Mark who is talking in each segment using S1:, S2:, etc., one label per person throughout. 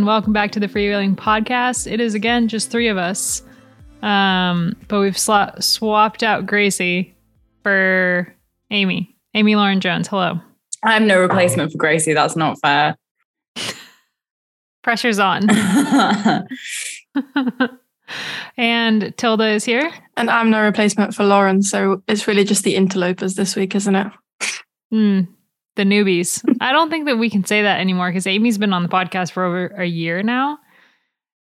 S1: Hello, and welcome back to the Freewheeling Podcast. It is again just three of us, um, but we've sla- swapped out Gracie for Amy. Amy Lauren Jones. Hello.
S2: I'm no replacement for Gracie. That's not fair.
S1: Pressure's on. and Tilda is here.
S3: And I'm no replacement for Lauren, so it's really just the interlopers this week, isn't it?
S1: Mm, the newbies. I don't think that we can say that anymore because Amy's been on the podcast for over a year now.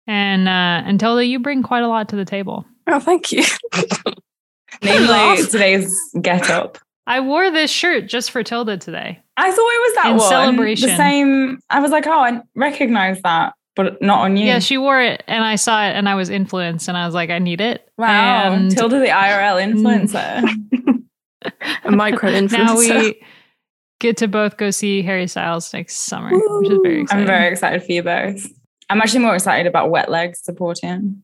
S1: And uh, and Tilda, you bring quite a lot to the table.
S3: Oh, thank you.
S2: Namely, today's get up.
S1: I wore this shirt just for Tilda today.
S2: I thought it was that
S1: In
S2: one.
S1: celebration.
S2: The same. I was like, oh, I recognize that, but not on you.
S1: Yeah, she wore it and I saw it and I was influenced and I was like, I need it.
S2: wow.
S1: And
S2: Tilda, the IRL influencer.
S3: A micro influencer.
S1: now we get to both go see Harry Styles next summer, which is very exciting.
S2: I'm very excited for you both. I'm actually more excited about Wet Legs supporting.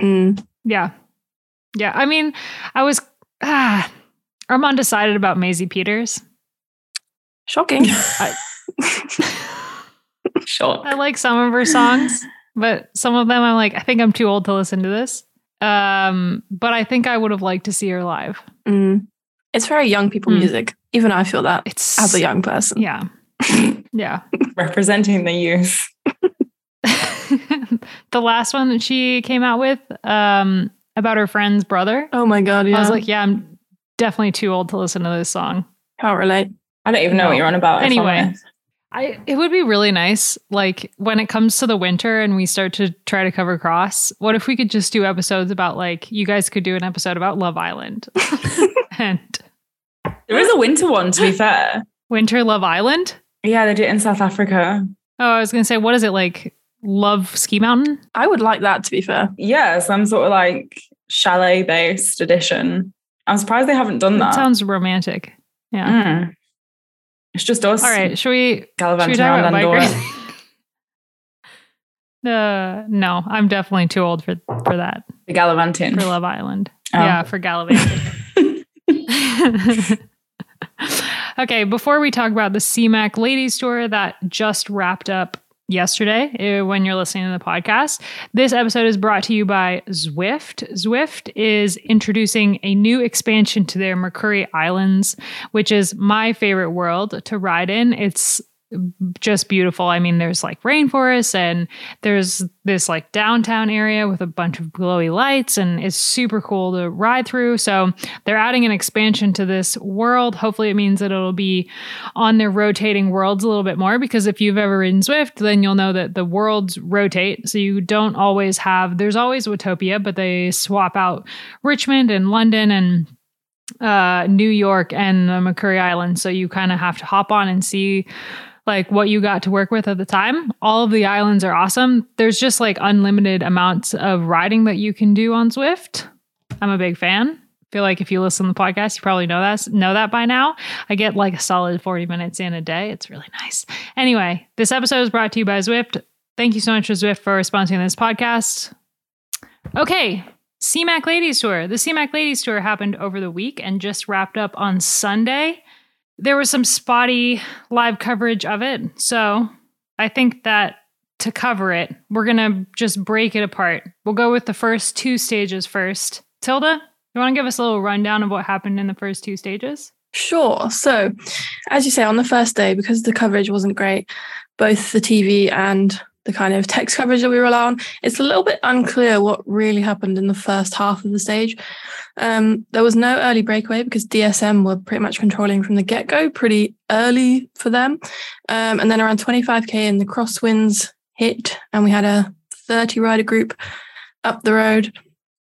S3: Mm.
S1: Yeah. Yeah. I mean, I was ah, I'm undecided about Maisie Peters.
S3: Shocking.
S2: Shock.
S1: I like some of her songs, but some of them I'm like, I think I'm too old to listen to this. Um, but I think I would have liked to see her live.
S3: Mm. It's very young people
S1: Mm.
S3: music. Even I feel that
S1: It's
S3: as a young person.
S1: Yeah. Yeah.
S2: Representing the youth.
S1: the last one that she came out with, um, about her friend's brother.
S3: Oh my god, yeah.
S1: I was like, yeah, I'm definitely too old to listen to this song.
S3: can't relate.
S2: I don't even know
S1: No.
S2: what you're on about.
S1: Anyway. I it would be really nice, like when it comes to the winter and we start to try to cover cross. What if we could just do episodes about like you guys could do an episode about Love Island and
S2: there is a winter one, to be fair.
S1: Winter Love Island?
S2: Yeah, they did it in South Africa.
S1: Oh, I was gonna say, what is it like? Love Ski Mountain?
S3: I would like that to be fair.
S2: Yeah, some sort of like chalet based edition. I'm surprised they haven't done
S1: That
S2: that.
S1: sounds romantic. Yeah.
S2: Mm. It's just us.
S1: All right, should we should we
S2: Gallivanting
S1: talk
S2: around Andorra.
S1: uh, no, I'm definitely too old for for that.
S2: The gallivanting.
S1: For Love Island.
S2: Oh.
S1: Yeah, for gallivanting. okay, before we talk about the Simac Ladies Tour that just wrapped up yesterday uh, when you're listening to the podcast, this episode is brought to you by Zwift. Zwift is introducing a new expansion to their Makuri Islands, which is my favorite world to ride in. It's just beautiful. I mean, there's like rainforests and there's this like downtown area with a bunch of glowy lights, and it's super cool to ride through. So they're adding an expansion to this world. Hopefully, it means that it'll be on their rotating worlds a little bit more because if you've ever ridden Zwift, then you'll know that the worlds rotate. So you don't always have, there's always Watopia, but they swap out Richmond and London and uh, New York and the Makuri Islands. So you kind of have to hop on and see like what you got to work with at the time. All of the islands are awesome. There's just like unlimited amounts of riding that you can do on Zwift. I'm a big fan. feel like if you listen to the podcast, you probably know that know that by now. I get like a solid 40 minutes in a day. It's really nice. Anyway, this episode is brought to you by Zwift. Thank you so much to Zwift for sponsoring this podcast. Okay, Simac Ladies Tour. The Simac Ladies Tour happened over the week and just wrapped up on Sunday. There was some spotty live coverage of it. So I think that to cover it, we're going to just break it apart. We'll go with the first two stages first. Tilda, you want to give us a little rundown of what happened in the first two stages?
S3: Sure. So, as you say, on the first day, because the coverage wasn't great, both the TV and the kind of text coverage that we rely on, it's a little bit unclear what really happened in the first half of the stage. Um, there was no early breakaway because DSM were pretty much controlling from the get go, pretty early for them. Um, and then around 25k in the crosswinds hit, and we had a 30 rider group up the road.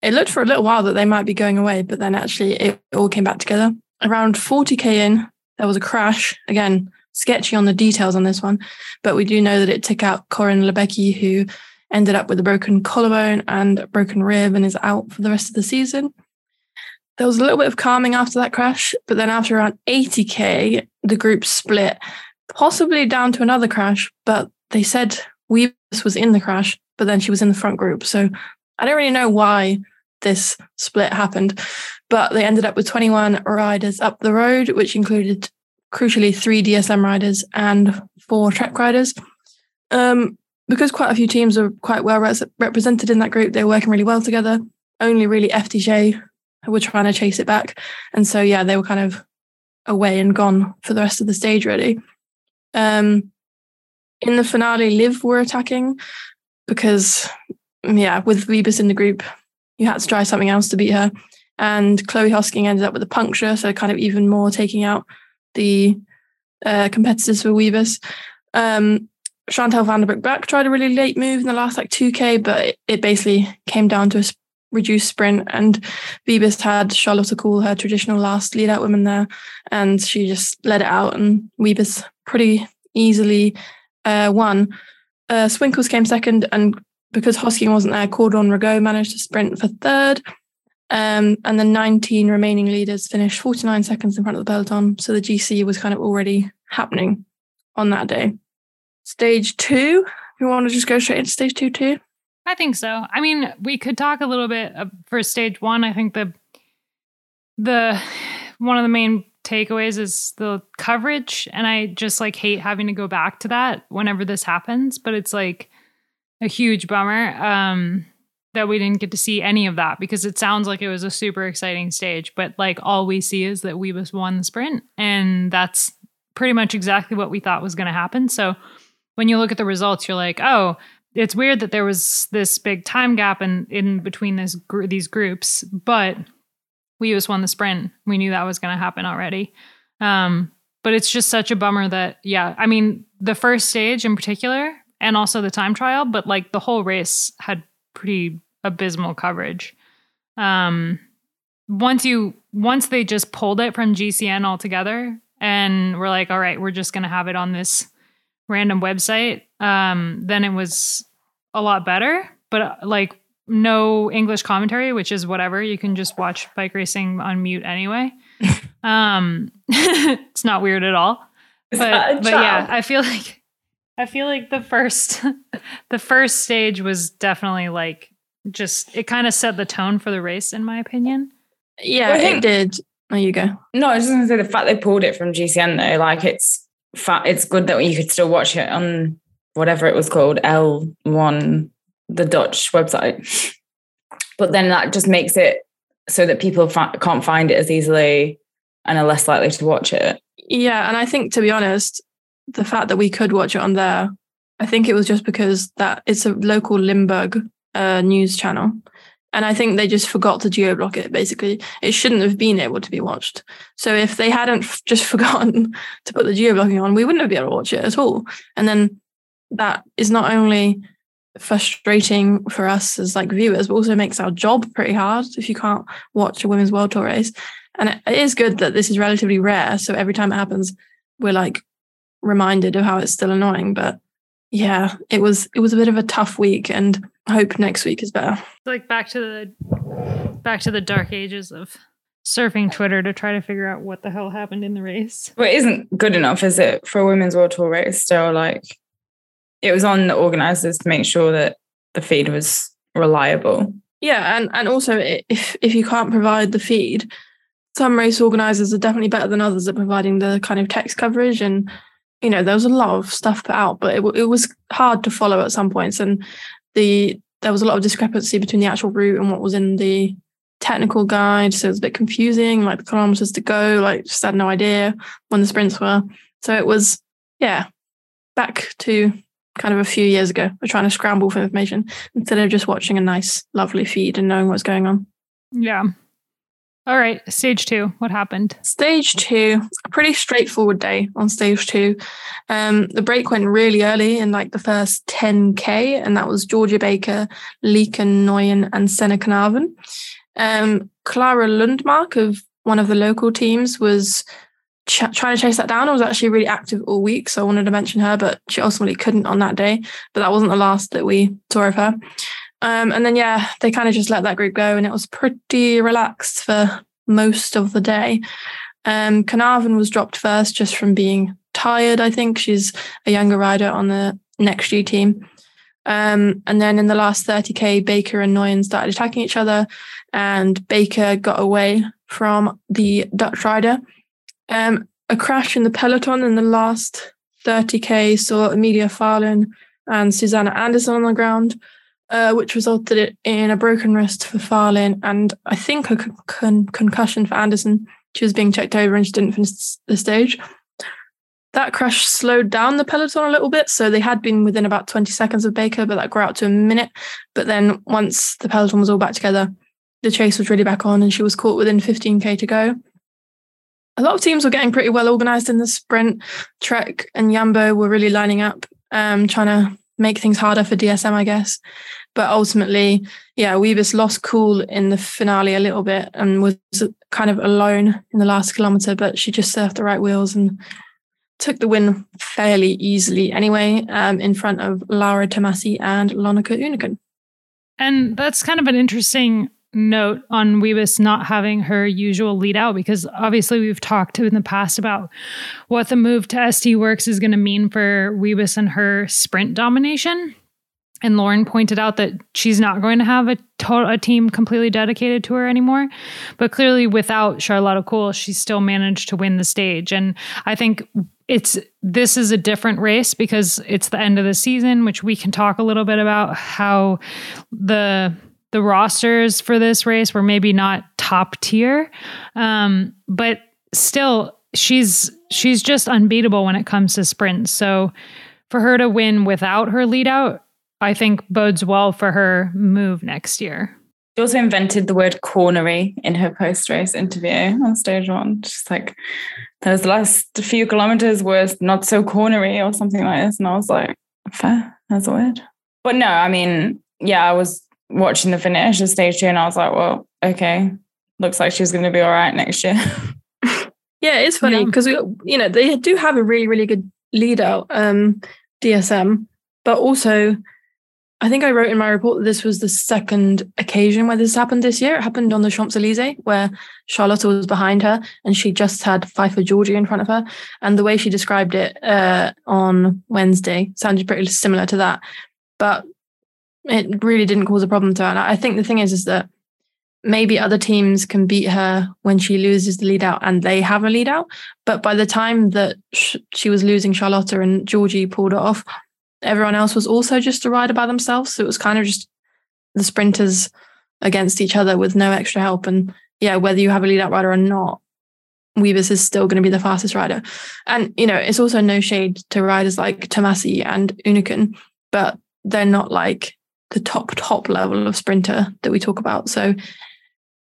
S3: It looked for a little while that they might be going away, but then actually it all came back together. Around 40k in, there was a crash. Again, sketchy on the details on this one, but we do know that it took out Corin Lebecki, who ended up with a broken collarbone and a broken rib and is out for the rest of the season. There was a little bit of calming after that crash, but then after around 80k, the group split, possibly down to another crash, but they said Wiebes was in the crash, but then she was in the front group. So I don't really know why this split happened, but they ended up with 21 riders up the road, which included crucially three DSM riders and four Trek riders. Um, because quite a few teams are quite well res- represented in that group, they were working really well together. Only really FDJ were trying to chase it back. And so, yeah, they were kind of away and gone for the rest of the stage, really. Um, in the finale, Liv were attacking because, yeah, with Wiebes in the group, you had to try something else to beat her. And Chloe Hosking ended up with a puncture, so kind of even more taking out the uh, competitors for Wiebes. Um, Chantal van der back tried a really late move in the last like 2K, but it, it basically came down to a reduced sprint. And Wiebes had Charlotte Kool, her traditional last lead out woman there, and she just let it out. And Wiebes pretty easily uh, won. Uh, Swinkels came second, and because Hosking wasn't there, Cordon-Ragot managed to sprint for third. Um, and the 19 remaining leaders finished 49 seconds in front of the peloton. So the GC was kind of already happening on that day. Stage two, we want to just go straight into stage two, too?
S1: I think so. I mean, we could talk a little bit for stage one. I think the the one of the main takeaways is the coverage, and I just like hate having to go back to that whenever this happens. But it's like a huge bummer um, that we didn't get to see any of that because it sounds like it was a super exciting stage. But like all we see is that Wiebes won the sprint, and that's pretty much exactly what we thought was going to happen. So when you look at the results, you're like, oh it's weird that there was this big time gap in in between this gr- these groups, but we just won the sprint. We knew that was going to happen already. Um, but it's just such a bummer that yeah, I mean the first stage in particular, and also the time trial, but like the whole race had pretty abysmal coverage. Um, once you once they just pulled it from GCN altogether, and we're like, all right, we're just to have it on this random website, um, then it was a lot better. But uh, like no English commentary, which is whatever. You can just watch bike racing on mute anyway. um, it's not weird at all. but but yeah, I feel like I feel like the first the first stage was definitely like just it kind of set the tone for the race in my opinion.
S3: Yeah, well, it did. There you go.
S2: No, I was just gonna say the fact they pulled it from GCN though, like it's fa- it's good that you could still watch it on whatever it was called, L1, the Dutch website. But then that just makes it so that people fi- can't find it as easily and are less likely to watch it.
S3: Yeah. And I think, to be honest, the fact that we could watch it on there, I think it was just because that it's a local Limburg uh, news channel. And I think they just forgot to geo-block it, basically. It shouldn't have been able to be watched. So if they hadn't just forgotten to put the geo-blocking on, we wouldn't have been able to watch it at all. And then that is not only frustrating for us as like viewers, but also makes our job pretty hard if you can't watch a women's world tour race. And it is good that this is relatively rare. So every time it happens, we're like reminded of how it's still annoying. But yeah, it was it was a bit of a tough week and I hope next week is better.
S1: Like back to the back to the dark ages of surfing Twitter to try to figure out what the hell happened in the race.
S2: Well, it isn't good enough, is it, for a women's world tour race? Still, like it was on the organizers to make sure that the feed was reliable.
S3: Yeah, and and also if if you can't provide the feed, some race organizers are definitely better than others at providing the kind of text coverage and you know there was a lot of stuff put out but it, it was hard to follow at some points and the there was a lot of discrepancy between the actual route and what was in the technical guide so it was a bit confusing like the kilometers to go like just had no idea when the sprints were so it was yeah back to kind of a few years ago. We're trying to scramble for information instead of just watching a nice, lovely feed and knowing what's going on.
S1: Yeah. All right, stage two. What happened?
S3: Stage two, a pretty straightforward day on stage two. Um, the break went really early in like the first 10K, and that was Georgia Baker, Lieke Nooijen, and Senna Knaven. Um, Clara Lundmark of one of the local teams was ch- trying to chase that down. I was actually really active all week, so I wanted to mention her, but she ultimately couldn't on that day. But that wasn't the last that we saw of her. Um, and then yeah, they kind of just let that group go, and it was pretty relaxed for most of the day. Um, Knaven was dropped first just from being tired. I think she's a younger rider on the NXTG team. Um, and then in the last 30k, Baker and Nooijen started attacking each other, and Baker got away from the Dutch rider um, a crash in the peloton in the last 30k saw Emilia Fahlin and Susanne Andersen on the ground, uh, which resulted in a broken wrist for Fahlin and I think a con- con- concussion for Andersen. She was being checked over and she didn't finish the stage. That crash slowed down the peloton a little bit, so they had been within about 20 seconds of Baker, but that grew out to a minute. But then once the peloton was all back together, the chase was really back on and she was caught within 15k to go. A lot of teams were getting pretty well organized in the sprint. Trek and Jumbo were really lining up, um, trying to make things harder for DSM, I guess. But ultimately, yeah, Wiebes lost Kool in the finale a little bit and was kind of alone in the last kilometer, but she just surfed the right wheels and took the win fairly easily anyway, um, in front of Laura Tomasi and Lonneke Uneken.
S1: And that's kind of an interesting note on Wiebes not having her usual lead out because obviously we've talked in the past about what the move to SD Worx is going to mean for Wiebes and her sprint domination. And Lauren pointed out that she's not going to have a, to- a team completely dedicated to her anymore. But clearly, without Charlotte Kool, she still managed to win the stage. And I think it's this is a different race because it's the end of the season, which we can talk a little bit about how the the rosters for this race were maybe not top tier, um, but still she's she's just unbeatable when it comes to sprints. So for her to win without her lead out, I think bodes well for her move next year.
S2: She also invented the word cornery in her post race interview on stage one. She's like, those last few kilometers were not so cornery or something like this. And I was like, fair, that's a word. But no, I mean, yeah, I was watching the finish of stage two and I was like, well, okay, looks like she's going to be all right next year.
S3: yeah, it's funny because, yeah. you know, they do have a really, really good lead out, um, DSM, but also I think I wrote in my report that this was the second occasion where this happened this year. It happened on the Champs Elysees, where Charlotte was behind her and she just had Pfeiffer Georgi in front of her. And the way she described it uh, on Wednesday sounded pretty similar to that. But it really didn't cause a problem to her. And I think the thing is, is that maybe other teams can beat her when she loses the lead out and they have a lead out. But by the time that sh- she was losing Charlotta and Georgi pulled it off, everyone else was also just a rider by themselves. So it was kind of just the sprinters against each other with no extra help. And yeah, whether you have a lead out rider or not, Wiebes is still going to be the fastest rider. And, you know, it's also no shade to riders like Tomasi and Uneken, but they're not like the top top level of sprinter that we talk about. So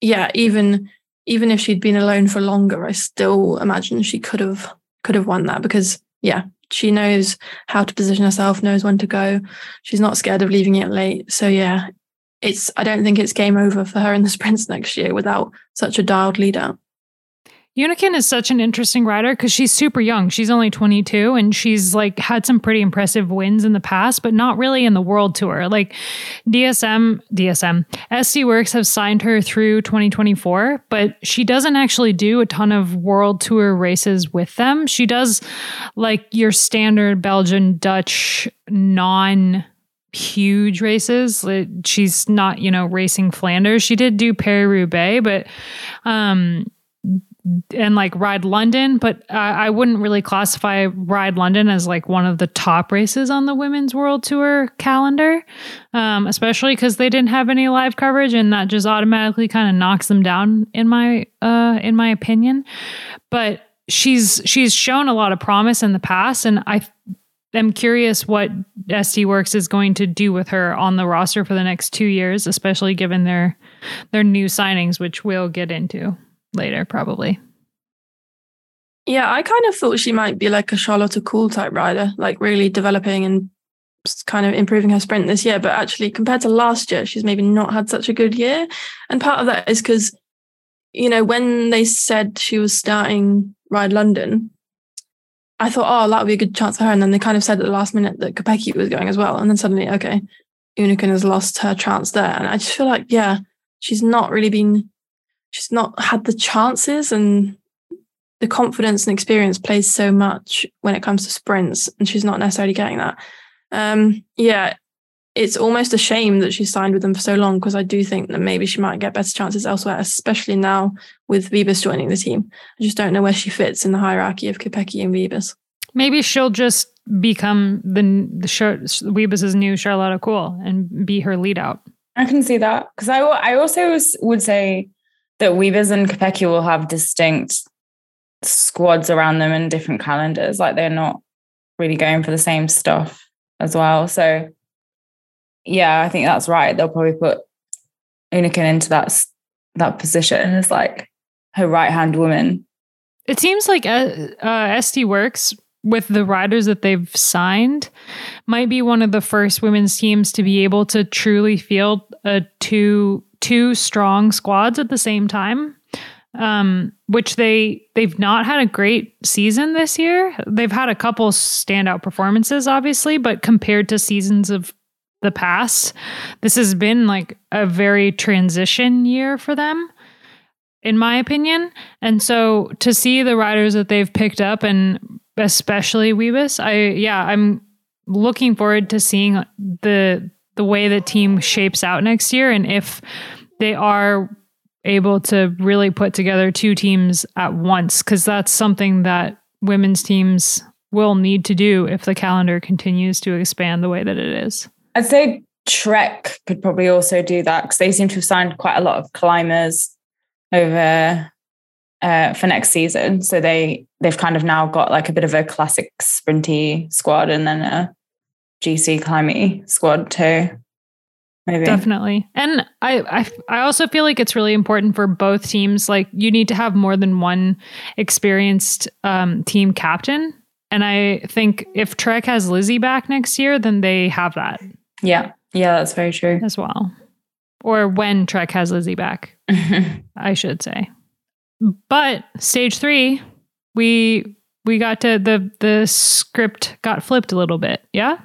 S3: yeah, even even if she'd been alone for longer, I still imagine she could have could have won that because yeah, she knows how to position herself, knows when to go. She's not scared of leaving it late. So yeah, it's I don't think it's game over for her in the sprints next year without such a dialed lead
S1: Uneken is such an interesting rider because she's super young. She's only 22 and she's like had some pretty impressive wins in the past, but not really in the world tour. Like DSM, DSM, SD Worx have signed her through 2024, but she doesn't actually do a ton of world tour races with them. She does like your standard Belgian, Dutch, non huge races. She's not, you know, racing Flanders. She did do Paris Roubaix, but um and like Ride London, but I wouldn't really classify Ride London as like one of the top races on the women's world tour calendar, um, especially because they didn't have any live coverage, and that just automatically kind of knocks them down in my uh, in my opinion. But she's she's shown a lot of promise in the past, and I am curious what SD Worx is going to do with her on the roster for the next two years, especially given their their new signings, which we'll get into later, probably.
S3: Yeah, I kind of thought she might be like a Charlotte Kool type rider, like really developing and kind of improving her sprint this year. But actually, compared to last year, she's maybe not had such a good year. And part of that is because, you know, when they said she was starting Ride London, I thought, oh, that would be a good chance for her. And then they kind of said at the last minute that Kopecky was going as well. And then suddenly, okay, Uneken has lost her chance there. And I just feel like, yeah, she's not really been she's not had the chances and the confidence and experience plays so much when it comes to sprints and she's not necessarily getting that um, yeah it's almost a shame that she signed with them for so long because I do think that maybe she might get better chances elsewhere, especially now with Wiebes joining the team. I just don't know where she fits in the hierarchy of Kopecky and Wiebes.
S1: Maybe she'll just become the the Wiebes's new Charlotte Kool and be her lead out.
S2: I can see that because I I also would say that Wiebes and Kopecky will have distinct squads around them in different calendars. Like they're not really going for the same stuff as well. So yeah, I think that's right. They'll probably put Uneken into that that position as like her right hand woman.
S1: It seems like uh, uh, SD Worx with the riders that they've signed might be one of the first women's teams to be able to truly field a two two strong squads at the same time um, which they they've not had a great season this year. They've had a couple standout performances, obviously, but compared to seasons of the past, this has been like a very transition year for them, in my opinion. And so to see the riders that they've picked up, and especially Wiebes, I yeah, I'm looking forward to seeing the the way the team shapes out next year, and if they are able to really put together two teams at once because that's something that women's teams will need to do if the calendar continues to expand the way that it is.
S2: I'd say Trek could probably also do that because they seem to have signed quite a lot of climbers over uh, for next season. So they they've kind of now got like a bit of a classic sprinty squad and then a GC climby squad too. Maybe.
S1: Definitely. And I, I I also feel like it's really important for both teams. Like you need to have more than one experienced um, team captain. And I think if Trek has Lizzie back next year, then they have that.
S2: Yeah. Yeah, that's very true.
S1: As well. Or when Trek has Lizzie back, I should say. But stage three, we we got to the the script got flipped a little bit. Yeah.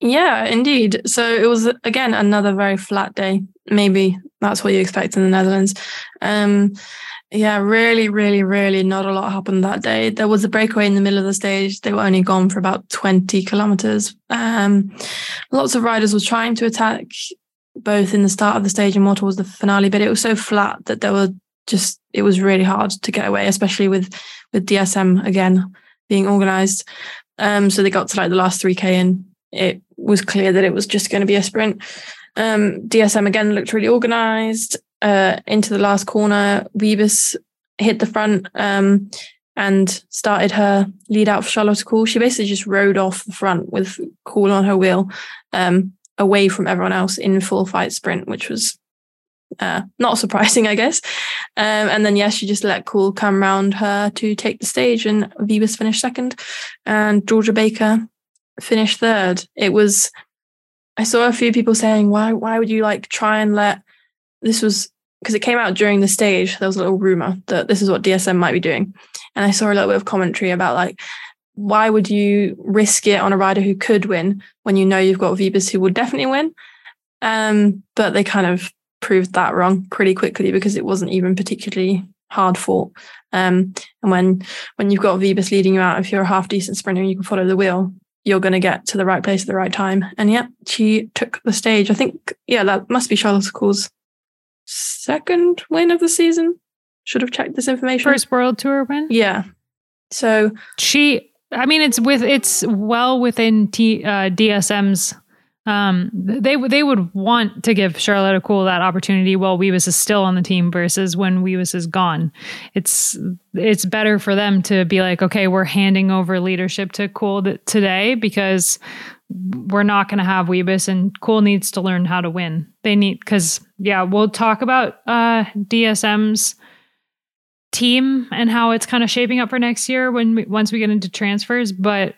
S3: Yeah, indeed. So it was again another very flat day. Maybe that's what you expect in the Netherlands. Um, yeah, really, really, really not a lot happened that day. There was a breakaway in the middle of the stage. They were only gone for about 20 kilometers. Um, lots of riders were trying to attack both in the start of the stage and more towards the finale, but it was so flat that there were just it was really hard to get away, especially with with DSM again being organized. Um, so they got to like the last 3k and it was clear that it was just going to be a sprint. Um, DSM again looked really organized. Uh, into the last corner, Wiebes hit the front um, and started her lead out for Charlotte Kool. She basically just rode off the front with Kool on her wheel, um, away from everyone else in full fight sprint, which was uh, not surprising, I guess. Um, and then, yes, she just let Kool come round her to take the stage, and Wiebes finished second, and Georgia Baker finished third. It was I saw a few people saying, why why would you like try and let this was because it came out during the stage, there was a little rumor that this is what DSM might be doing. And I saw a little bit of commentary about like, why would you risk it on a rider who could win when you know you've got Wiebes who will definitely win? Um, but they kind of proved that wrong pretty quickly because it wasn't even particularly hard fought. Um, and when when you've got Wiebes leading you out, if you're a half decent sprinter, you can follow the wheel you're going to get to the right place at the right time. And yeah, she took the stage. I think, yeah, that must be Charlotte Kool's second win of the season. Should have checked this information.
S1: First World Tour win.
S3: Yeah. So
S1: she, I mean, it's with it's well within T, uh, DSM's um, they they would want to give Charlotte a Kool that opportunity while Wiebes is still on the team versus when Wiebes is gone. It's it's better for them to be like, okay, we're handing over leadership to Kool today because we're not going to have Wiebes and Kool needs to learn how to win. They need because yeah, we'll talk about uh, DSM's team and how it's kind of shaping up for next year when we, once we get into transfers, but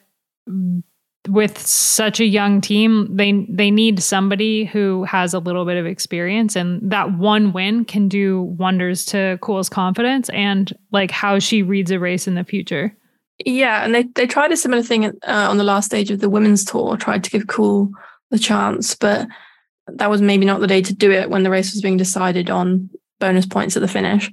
S1: with such a young team, they they need somebody who has a little bit of experience, and that one win can do wonders to Kool's confidence and like how she reads a race in the future.
S3: Yeah, and they they tried a similar thing uh, on the last stage of the women's tour, tried to give Kool the chance, but that was maybe not the day to do it when the race was being decided on bonus points at the finish.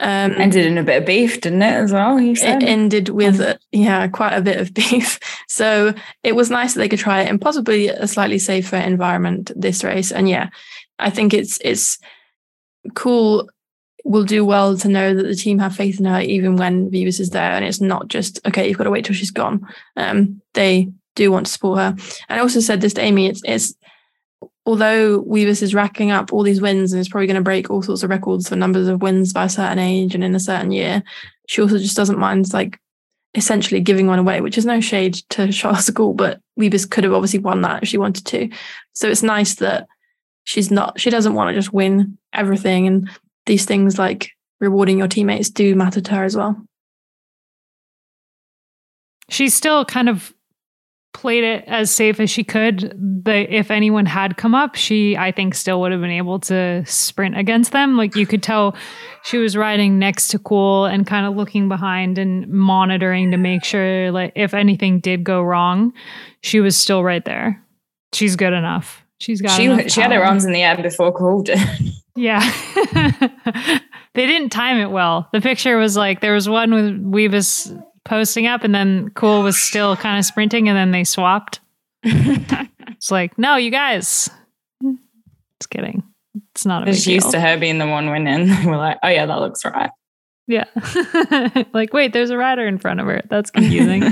S2: Um, ended in a bit of beef, didn't it, as well?
S3: It ended with, um, yeah, quite a bit of beef. So it was nice that they could try it in possibly a slightly safer environment this race. And yeah, I think it's it's cool. will do well to know that the team have faith in her even when Wiebes is there, and it's not just okay. You've got to wait till she's gone. Um, they do want to support her. And I also said this to Amy. It's it's although Wiebes is racking up all these wins and is probably going to break all sorts of records for numbers of wins by a certain age and in a certain year, she also just doesn't mind like essentially giving one away, which is no shade to Charlotte Kool, but Wiebes could have obviously won that if she wanted to. So it's nice that she's not she doesn't want to just win everything and these things like rewarding your teammates do matter to her as well.
S1: She's still kind of played it as safe as she could. The if anyone had come up, she I think still would have been able to sprint against them. Like you could tell she was riding next to Kool and kind of looking behind and monitoring to make sure like if anything did go wrong, she was still right there. She's good enough. She's got.
S2: She she had her arms in the air before Kool did.
S1: Yeah. they didn't time it well. The picture was like there was one with Wiebes posting up and then Kool was still kind of sprinting and then they swapped. it's like, no, you guys. Just kidding. It's not a
S2: It's used
S1: deal.
S2: to her being the one winning. We're like, oh yeah, that looks right.
S1: Yeah. like, wait, there's a rider in front of her. That's confusing.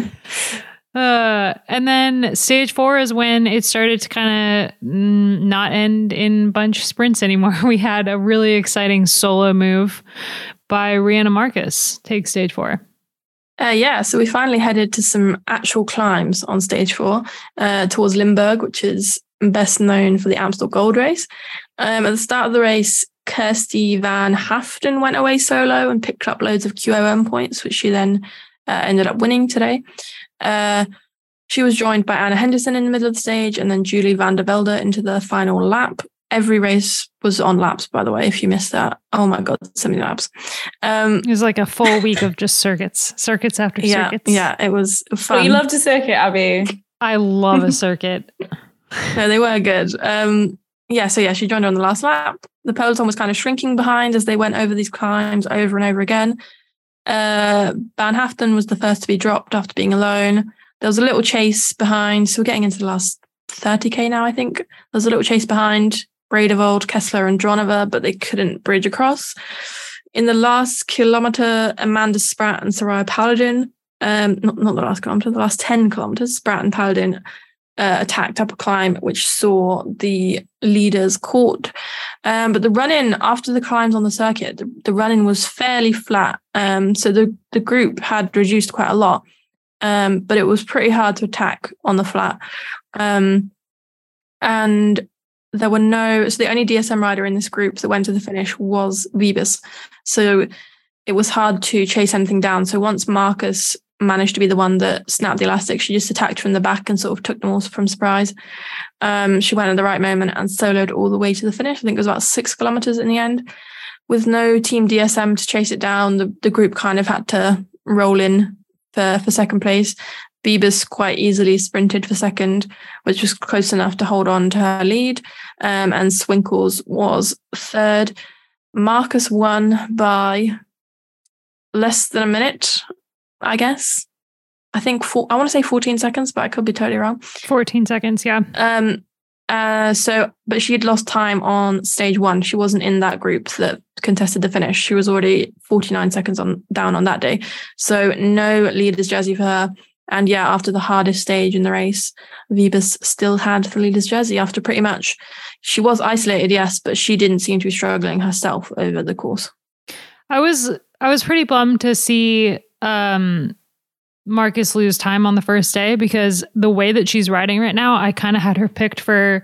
S1: uh, and then stage four is when it started to kind of not end in bunch sprints anymore. We had a really exciting solo move by Riejanne Markus take stage four.
S3: Uh, yeah, so we finally headed to some actual climbs on stage four uh, towards Limburg, which is best known for the Amstel Gold Race. Um, at the start of the race, Kirsty Van Haaften went away solo and picked up loads of QOM points, which she then uh, ended up winning today. Uh, she was joined by Anna Henderson in the middle of the stage and then Julie van der Velde into the final lap. Every race was on laps, by the way, if you missed that. Oh my God, so many laps. Um,
S1: It was like a full week of just circuits, circuits after
S3: yeah,
S1: circuits.
S3: yeah, it was fun.
S2: But you loved a circuit, Abby.
S1: I love a circuit.
S3: no, they were good. Um, yeah, so yeah, she joined her on the last lap. The peloton was kind of shrinking behind as they went over these climbs over and over again. Uh, Van Haaften was the first to be dropped after being alone. There was a little chase behind. So we're getting into the last 30k now, I think. There was a little chase behind Bredewold, Kessler, and Dronova, but they couldn't bridge across. In the last kilometer, Amanda Spratt and Soraya Paladin, um, not, not the last kilometer, the last 10 kilometers, Spratt and Paladin uh, attacked up a climb, which saw the leaders caught. Um, but the run in after the climbs on the circuit, the, the run in was fairly flat. Um, so the, the group had reduced quite a lot, um, but it was pretty hard to attack on the flat. Um, and there were no, so the only DSM rider in this group that went to the finish was Wiebes. So it was hard to chase anything down. So once Markus managed to be the one that snapped the elastic. She just attacked from the back and sort of took them all from surprise. Um, she went at the right moment and soloed all the way to the finish. I think it was about six kilometers in the end. With no team DSM to chase it down, the, the group kind of had to roll in for, for second place. Wiebes quite easily sprinted for second, which was close enough to hold on to her lead. Um, and Swinkels was third. Markus won by less than a minute, I guess. I think four, I want to say 14 seconds, but I could be totally wrong.
S1: 14 seconds, yeah.
S3: Um, uh, so, but she had lost time on stage one. She wasn't in that group that contested the finish. She was already 49 seconds on down on that day. So no leader's jersey for her. And yeah, after the hardest stage in the race, Wiebes still had the leader's jersey after pretty much she was isolated, yes, but she didn't seem to be struggling herself over the course.
S1: I was I was pretty bummed to see um Markus lose time on the first day because the way that she's riding right now, I kind of had her picked for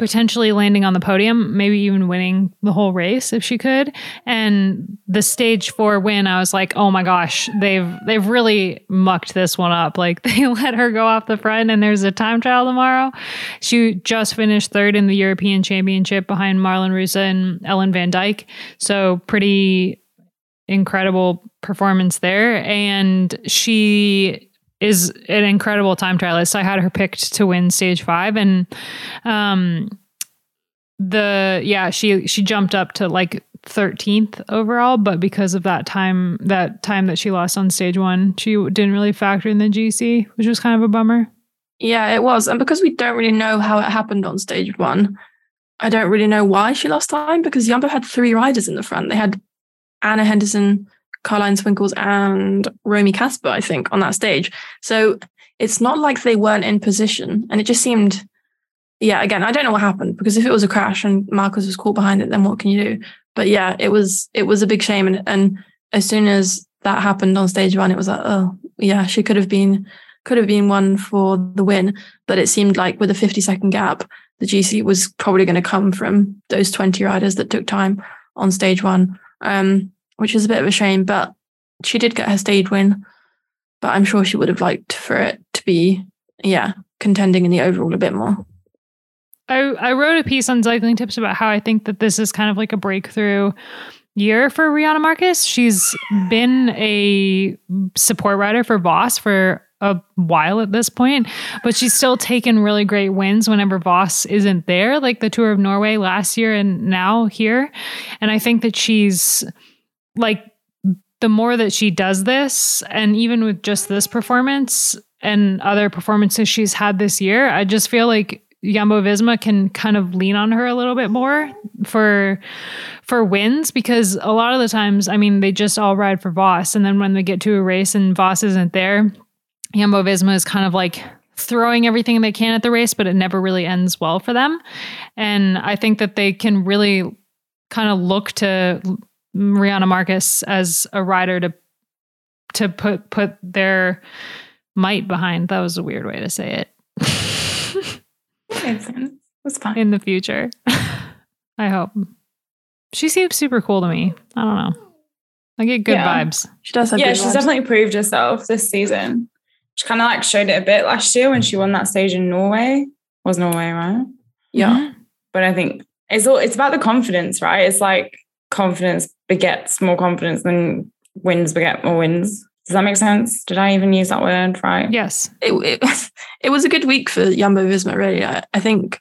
S1: potentially landing on the podium, maybe even winning the whole race if she could. And the stage 4 win, I was like, "Oh my gosh, they've they've really mucked this one up. Like they let her go off the front and there's a time trial tomorrow." She just finished third in the European Championship behind Marlen Reusser and Ellen Van Dijk. So pretty incredible performance there. And she is an incredible time trialist. I had her picked to win stage five. And um the yeah, she she jumped up to like 13th overall, but because of that time that time that she lost on stage one, she didn't really factor in the GC, which was kind of a bummer.
S3: Yeah, it was. And because we don't really know how it happened on stage one, I don't really know why she lost time because Jumbo had three riders in the front. They had Anna Henderson, Karlijn Swinkels, and Romy Kasper, I think, on that stage. So it's not like they weren't in position. And it just seemed, yeah, again, I don't know what happened because if it was a crash and Markus was caught behind it, then what can you do? But yeah, it was it was a big shame. And, and as soon as that happened on stage one, it was like, oh yeah, she could have been could have been one for the win. But it seemed like with a 50 second gap, the GC was probably going to come from those 20 riders that took time on stage one, um, which is a bit of a shame. But she did get her stage win. But I'm sure she would have liked for it to be, yeah, contending in the overall a bit more.
S1: I, I wrote a piece on cycling tips about how I think that this is kind of like a breakthrough year for Riejanne Markus. She's been a support rider for Vos for a while at this point, but she's still taken really great wins whenever Vos isn't there, like the Tour of Norway last year and now here. And I think that she's like the more that she does this, and even with just this performance and other performances she's had this year, I just feel like Jumbo Visma can kind of lean on her a little bit more for for wins because a lot of the times, I mean, they just all ride for Vos, and then when they get to a race and Vos isn't there, Jumbo Visma is kind of like throwing everything they can at the race, but it never really ends well for them. And I think that they can really kind of look to Riejanne Markus as a rider to to put put their might behind. That was a weird way to say it.
S2: makes sense. That's fine.
S1: In the future. I hope. She seems super cool to me. I don't know. I get good
S2: Yeah.
S1: vibes.
S3: She does have
S2: yeah,
S3: good
S2: she's
S3: vibes.
S2: definitely proved herself this season. She kind of like showed it a bit last year when she won that stage in Norway. Was Norway right?
S3: yeah.
S2: But I think it's all it's about the confidence, right? It's like confidence begets more confidence than wins beget more wins. Does that make sense? Did I even use that word right?
S1: Yes.
S3: it, it, it was a good week for Jumbo Visma, really. I, I think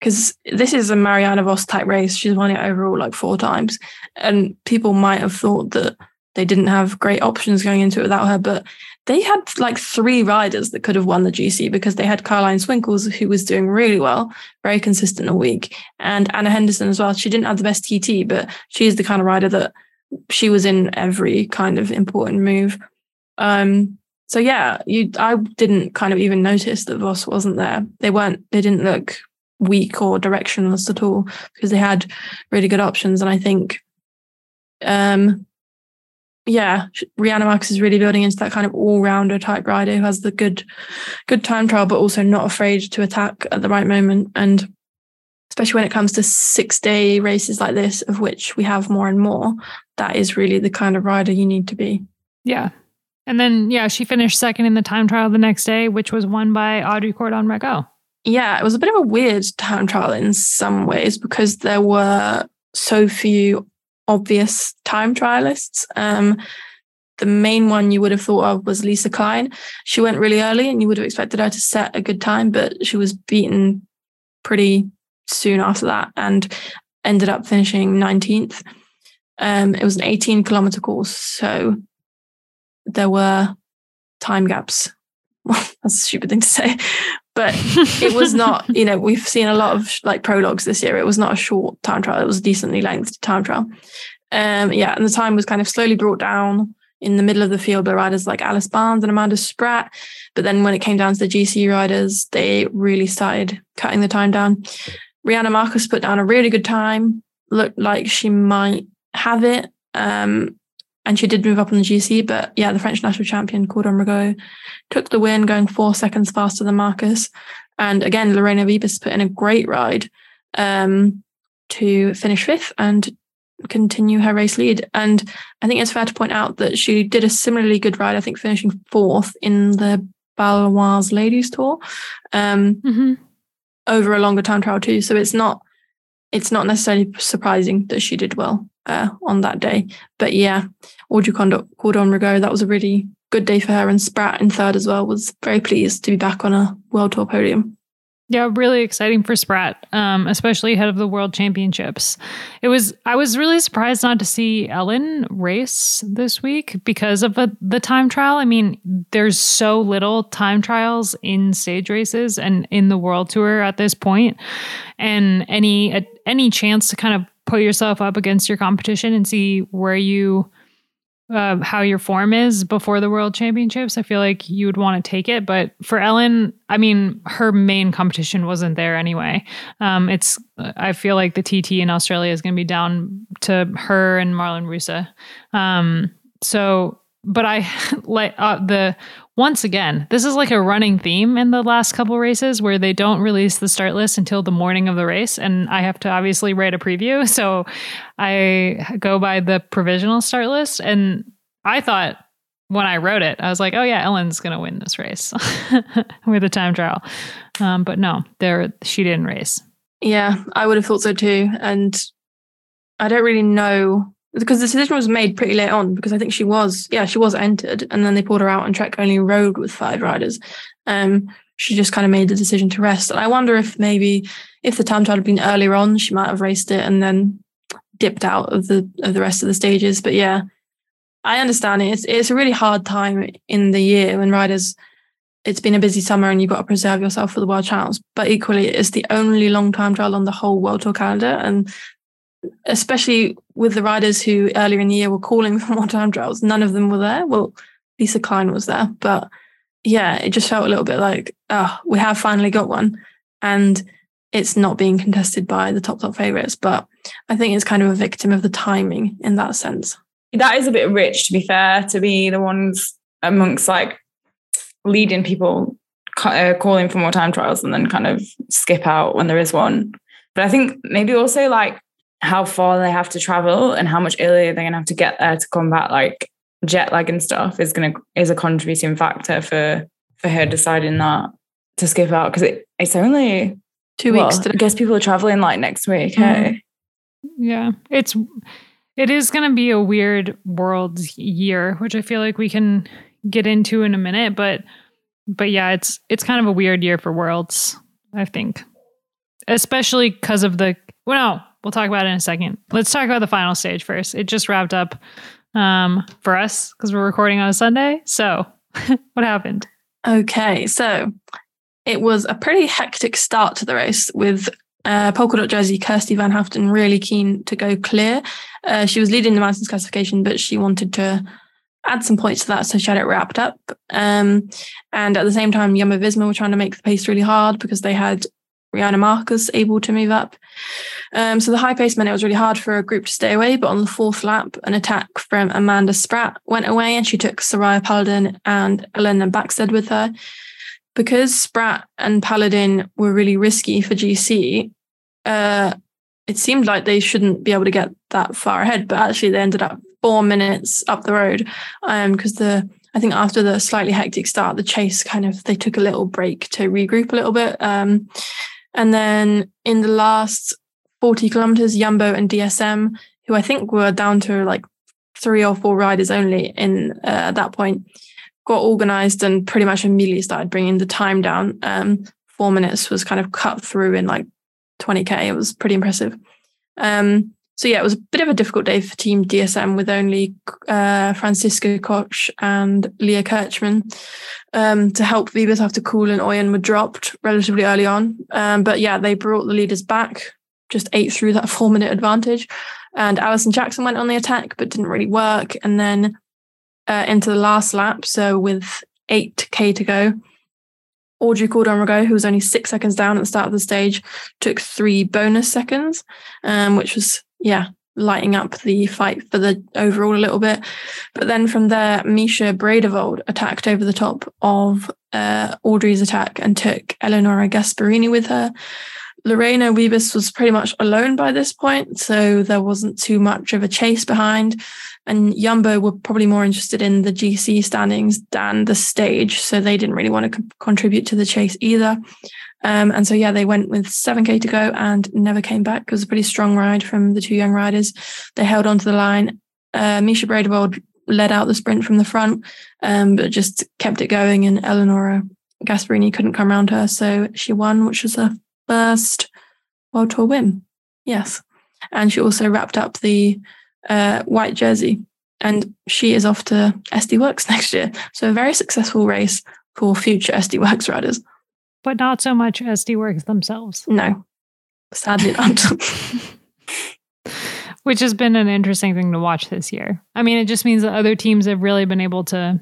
S3: because this is a Marianne Vos type race. She's won it overall like four times. And people might have thought that they didn't have great options going into it without her, but they had like three riders that could have won the GC because they had Karlijn Swinkels, who was doing really well, very consistent all week, and Anna Henderson as well. She didn't have the best TT, but she's the kind of rider that she was in every kind of important move. Um, so yeah, you I didn't kind of even notice that Vos wasn't there. They weren't they didn't look weak or directionless at all because they had really good options. And I think um yeah, Riejanne Markus is really building into that kind of all-rounder type rider who has the good good time trial, but also not afraid to attack at the right moment. And especially when it comes to six-day races like this, of which we have more and more, that is really the kind of rider you need to be.
S1: Yeah. And then, yeah, she finished second in the time trial the next day, which was won by Audrey Cordon-Ragot.
S3: yeah, it was a bit of a weird time trial in some ways because there were so few obvious time trialists. Um, the main one you would have thought of was Lisa Klein. She went really early and you would have expected her to set a good time, but she was beaten pretty soon after that and ended up finishing 19th. Um, it was an 18 kilometer course, so there were time gaps. that's a stupid thing to say, but it was not, you know, we've seen a lot of like prologues this year. It was not a short time trial. It was a decently lengthed time trial. Um, yeah, and the time was kind of slowly brought down in the middle of the field by riders like Alice Barnes and Amanda Spratt. But then when it came down to the GC riders, they really started cutting the time down. Riejanne Markus put down a really good time, looked like she might have it. Um, and she did move up on the GC, but yeah, the French national champion, Cordon-Ragot, took the win, going four seconds faster than Markus. And again, Lorena Wiebes put in a great ride um, to finish fifth and continue her race lead. And I think it's fair to point out that she did a similarly good ride, I think finishing fourth in the Baloise Ladies Tour um,
S1: Mm-hmm.
S3: over a longer time trial too. So it's not it's not necessarily surprising that she did well uh, on that day. But yeah, Audrey Cordon-Ragot, that was a really good day for her. And Spratt in third as well was very pleased to be back on a World Tour podium.
S1: Yeah, really exciting for Spratt, um, especially ahead of the World Championships. It was I was really surprised not to see Ellen race this week because of the, the time trial. I mean, there's so little time trials in stage races and in the World Tour at this point, and any any chance to kind of put yourself up against your competition and see where you uh, how your form is before the world championships, I feel like you would want to take it. But for Ellen, I mean, her main competition wasn't there anyway. Um, it's I feel like the TT in Australia is going to be down to her and Marlen Reusser Um, so, but I like uh, the once again, this is like a running theme in the last couple races where they don't release the start list until the morning of the race. And I have to obviously write a preview. So I go by the provisional start list. And I thought when I wrote it, I was like, oh, yeah, Ellen's going to win this race with a time trial. Um, but no, there she didn't race.
S3: Yeah, I would have thought so too. And I don't really know because the decision was made pretty late on because I think she was yeah she was entered and then they pulled her out and Trek only rode with five riders. Um, she just kind of made the decision to rest. And I wonder if maybe if the time trial had been earlier on, she might have raced it and then dipped out of the of the rest of the stages. But yeah, I understand it. It's it's a really hard time in the year when riders. It's been a busy summer and you've got to preserve yourself for the World Champs. But equally, it's the only long time trial on the whole World Tour calendar, and especially with the riders who earlier in the year were calling for more time trials, none of them were there. Well, Lisa Klein was there, but yeah, it just felt a little bit like, oh, we have finally got one. And it's not being contested by the top, top favorites. But I think it's kind of a victim of the timing in that sense.
S2: That is a bit rich, to be fair, to be the ones amongst like leading people uh, calling for more time trials and then kind of skip out when there is one. But I think maybe also like how far they have to travel and how much earlier they're gonna have to get there to combat like jet lag and stuff is gonna is a contributing factor for for her deciding that to skip out because it, it's only
S3: two
S2: well,
S3: weeks.
S2: I guess people are traveling like next week. Mm-hmm. Hey,
S1: yeah, it's it is gonna be a weird world year, which I feel like we can get into in a minute, but but yeah, it's it's kind of a weird year for worlds. I think, especially because of the well, no, We'll talk about it in a second. Let's talk about the final stage first. It just wrapped up um, for us because we're recording on a Sunday. So, what happened?
S3: Okay, so it was a pretty hectic start to the race with uh, polka dot jersey Kirsty Van Haaften really keen to go clear. Uh, she was leading the mountains classification, but she wanted to add some points to that, so she had it wrapped up. Um, and at the same time, Jumbo Visma were trying to make the pace really hard because they had Riejanne Markus able to move up. Um, so the high pace meant it was really hard for a group to stay away. But on the fourth lap, an attack from Amanda Spratt went away and she took Soraya Paladin and Elena Backstedt with her. Because Spratt and Paladin were really risky for GC, uh, it seemed like they shouldn't be able to get that far ahead. But actually, they ended up four minutes up the road because um, the I think after the slightly hectic start, the chase kind of they took a little break to regroup a little bit. Um, and then in the last 40 kilometers, Jumbo and DSM, who I think were down to like three or four riders only in uh, at that point, got organized and pretty much immediately started bringing the time down. Um, four minutes was kind of cut through in like 20k. It was pretty impressive. Um, so yeah, it was a bit of a difficult day for Team DSM with only uh, Franziska Koch and Leah Kirchmann um, to help Wiebes after Kool and Oyen were dropped relatively early on. Um, but yeah, they brought the leaders back, just ate through that four minute advantage. And Alison Jackson went on the attack, but didn't really work. And then uh, into the last lap, so with 8k to go, Audrey Cordon-Ragot, who was only six seconds down at the start of the stage, took three bonus seconds, um, which was yeah, lighting up the fight for the overall a little bit. But then from there, Mischa Bredewold attacked over the top of uh, Audrey's attack and took Eleonora Gasparini with her. Lorena Wiebes was pretty much alone by this point, so there wasn't too much of a chase behind. And Jumbo were probably more interested in the GC standings than the stage, so they didn't really want to co- contribute to the chase either. Um, and so, yeah, they went with 7K to go and never came back. It was a pretty strong ride from the two young riders. They held onto the line. Uh, Mischa Bredewold led out the sprint from the front, um, but just kept it going. And Eleonora Gasparini couldn't come around her. So she won, which was her first World Tour win. Yes. And she also wrapped up the uh, white jersey. And she is off to SD Worx next year. So a very successful race for future SD Worx riders
S1: but not so much SD Worx themselves.
S3: No, sadly not.
S1: which has been an interesting thing to watch this year. I mean, it just means that other teams have really been able to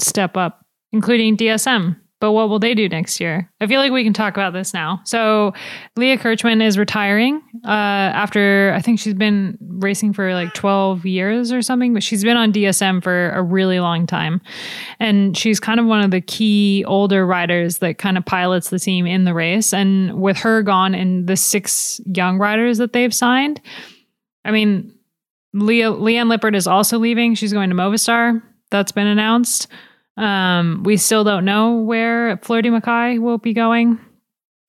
S1: step up, including DSM. But what will they do next year? I feel like we can talk about this now. So, Leah Kirchmann is retiring uh, after I think she's been racing for like 12 years or something, but she's been on DSM for a really long time. And she's kind of one of the key older riders that kind of pilots the team in the race. And with her gone and the six young riders that they've signed, I mean, Leah, Liane Lippert is also leaving. She's going to Movistar. That's been announced. Um, we still don't know where Floortje Mackaij will be going.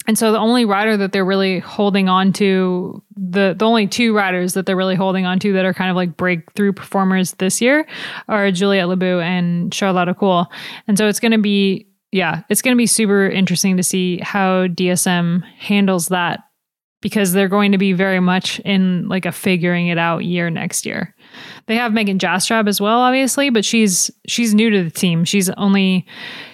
S1: And so the only rider that they're really holding on to, the the only two riders that they're really holding on to that are kind of like breakthrough performers this year are Juliette Labous and Charlotte Kool. And so it's gonna be yeah, it's gonna be super interesting to see how DSM handles that because they're going to be very much in like a figuring it out year next year. They have Megan Jastrab as well, obviously, but she's she's new to the team. She's only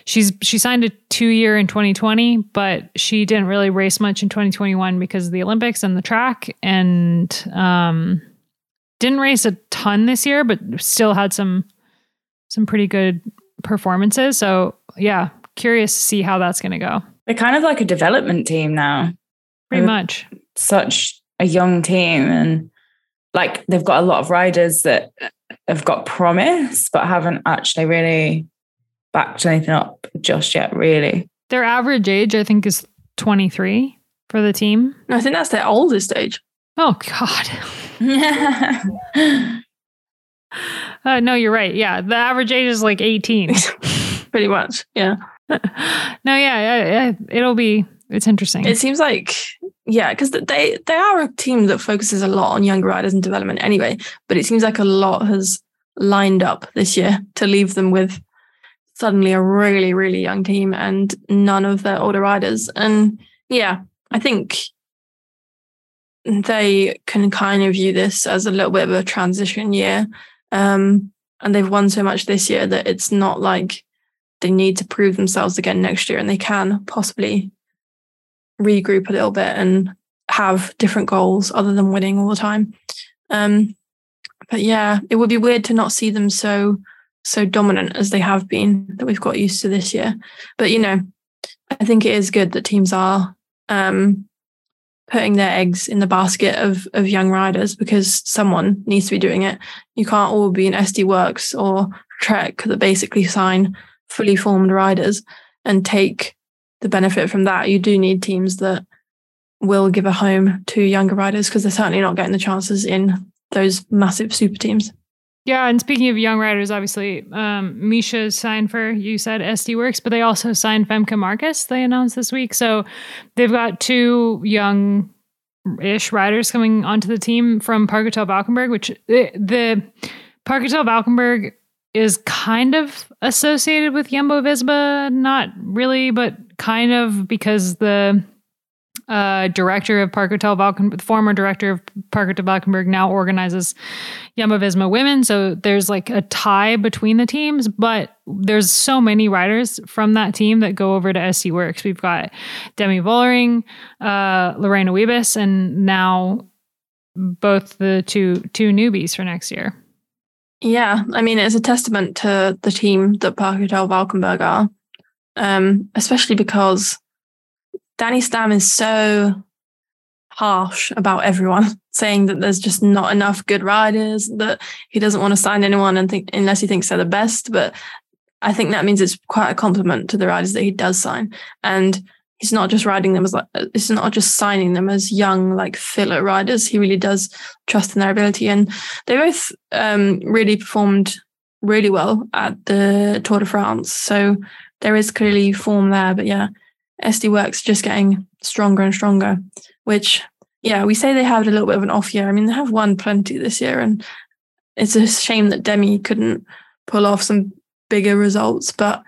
S1: she's she signed a two year in 2020, but she didn't really race much in 2021 because of the Olympics and the track, and um, didn't race a ton this year, but still had some some pretty good performances. So yeah, curious to see how that's going to go.
S2: They're kind of like a development team now.
S1: Pretty much.
S2: Such a young team and like they've got a lot of riders that have got promise but haven't actually really backed anything up just yet really.
S1: Their average age i think is 23 for the team.
S3: I think that's their oldest age.
S1: Oh god. Uh, no you're right. Yeah the average age is like 18
S3: pretty much yeah.
S1: No yeah it'll be it's interesting.
S3: It seems like yeah, because they they are a team that focuses a lot on younger riders and development anyway. But it seems like a lot has lined up this year to leave them with suddenly a really really young team and none of their older riders. And yeah, I think they can kind of view this as a little bit of a transition year. Um, and they've won so much this year that it's not like they need to prove themselves again next year, and they can possibly regroup a little bit and have different goals other than winning all the time. Um, but yeah, it would be weird to not see them so so dominant as they have been that we've got used to this year. But you know, I think it is good that teams are um, putting their eggs in the basket of of young riders because someone needs to be doing it. You can't all be an SD Worx or Trek that basically sign fully formed riders and take the benefit from that. You do need teams that will give a home to younger riders because they're certainly not getting the chances in those massive super teams.
S1: Yeah, and speaking of young riders, obviously, um, Misha signed for you said SD Worx, but they also signed Femke Markus. They announced this week, so they've got two young ish riders coming onto the team from Park-Hotels Valkenburg, which the, the Park-Hotels Valkenburg is kind of associated with Jumbo Visma, not really, but kind of because the uh, director of Park-Hotels Valkenburg, former director of Park-Hotels Valkenburg, now organizes Jumbo Visma Women. So there's like a tie between the teams, but there's so many riders from that team that go over to SD Worx. We've got Demi Vollering, uh, Lorena Wiebes, and now both the two two newbies for next year.
S3: Yeah, I mean, it's a testament to the team that Park-Hotels Valkenburg are, um, especially because Danny Stam is so harsh about everyone, saying that there's just not enough good riders, that he doesn't want to sign anyone and think, unless he thinks they're the best. But I think that means it's quite a compliment to the riders that he does sign. And he's not just riding them as like it's not just signing them as young like filler riders. He really does trust in their ability. And they both um, really performed really well at the tour de france. So there is clearly form there. But yeah SD Worx just getting stronger and stronger which yeah we say they had a little bit of an off year. I mean they have won plenty this year. And it's a shame that demi couldn't pull off some bigger results. But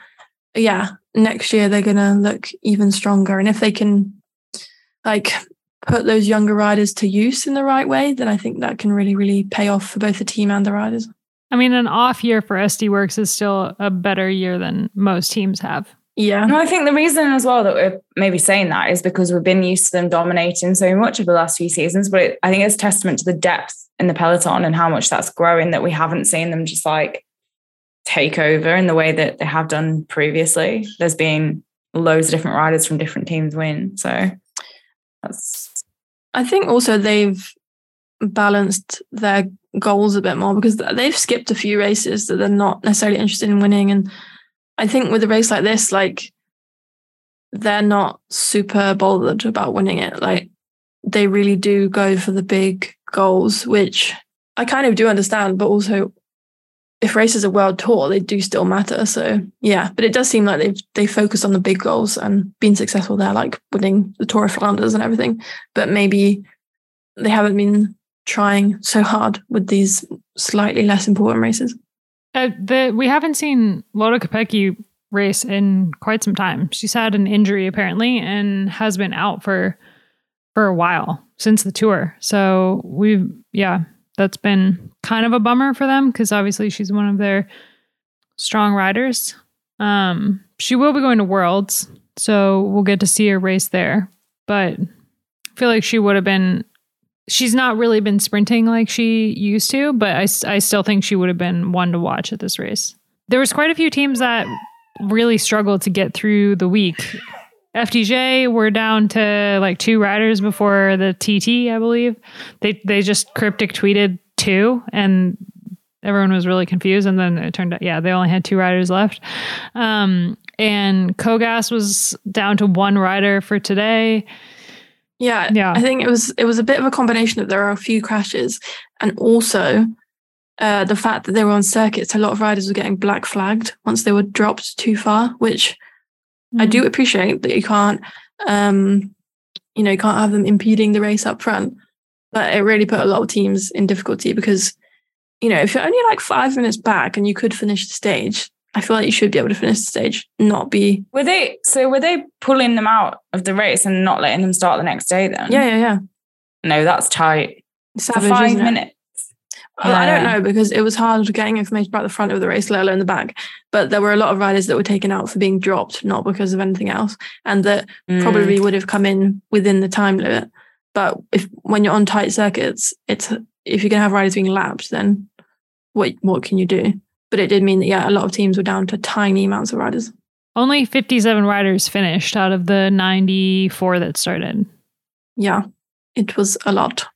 S3: yeah next year they're going to look even stronger. And if they can like put those younger riders to use in the right way, then I think that can really, really pay off for both the team and the riders.
S1: I mean, an off year for SD Worx is still a better year than most teams have.
S3: Yeah.
S2: No, I think the reason as well that we're maybe saying that is because we've been used to them dominating so much of the last few seasons. But it, I think it's testament to the depth in the peloton and how much that's growing that we haven't seen them just like take over in the way that they have done previously. There's been loads of different riders from different teams win. So that's
S3: I think also they've balanced their goals a bit more because they've skipped a few races that they're not necessarily interested in winning. And I think with a race like this, like they're not super bothered about winning it. Like they really do go for the big goals, which I kind of do understand, but also if races are world tour, they do still matter. So yeah, but it does seem like they've they focused on the big goals and been successful there, like winning the Tour of Flanders and everything. But maybe they haven't been trying so hard with these slightly less important races.
S1: Uh, the we haven't seen Lotte Kopecky race in quite some time. She's had an injury apparently and has been out for for a while since the tour. So we've yeah, that's been kind of a bummer for them because obviously she's one of their strong riders. Um, she will be going to Worlds, so we'll get to see her race there. But I feel like she would have been. She's not really been sprinting like she used to, but I, I still think she would have been one to watch at this race. There was quite a few teams that really struggled to get through the week. FDJ were down to like two riders before the TT, I believe. They they just cryptic tweeted two and everyone was really confused and then it turned out yeah, they only had two riders left. Um and Kogas was down to one rider for today.
S3: Yeah,
S1: Yeah.
S3: I think it was it was a bit of a combination that there are a few crashes and also uh, the fact that they were on circuits, a lot of riders were getting black flagged once they were dropped too far, which I
S1: Mm.
S3: do appreciate that you can't, um, you know, you can't have them impeding the race up front. But it really put a lot of teams in difficulty because, you know, if you're only like five minutes back and you could finish the stage, I feel like you should be able to finish the stage, not be.
S2: were they so were they pulling them out of the race and not letting them start the next day then?
S3: Yeah, yeah, yeah.
S2: No, that's tight.
S3: Savage,
S2: For 5
S3: isn't it?
S2: minutes.
S3: Well, I don't know because it was hard getting information about the front of the race, let alone the back. But there were a lot of riders that were taken out for being dropped, not because of anything else, and that
S2: Mm.
S3: probably would have come in within the time limit. But if when you're on tight circuits, it's if you're gonna have riders being lapped, then what what can you do? But it did mean that yeah, a lot of teams were down to tiny amounts of riders.
S1: Only 57 riders finished out of the 94 that started.
S3: Yeah, it was a lot.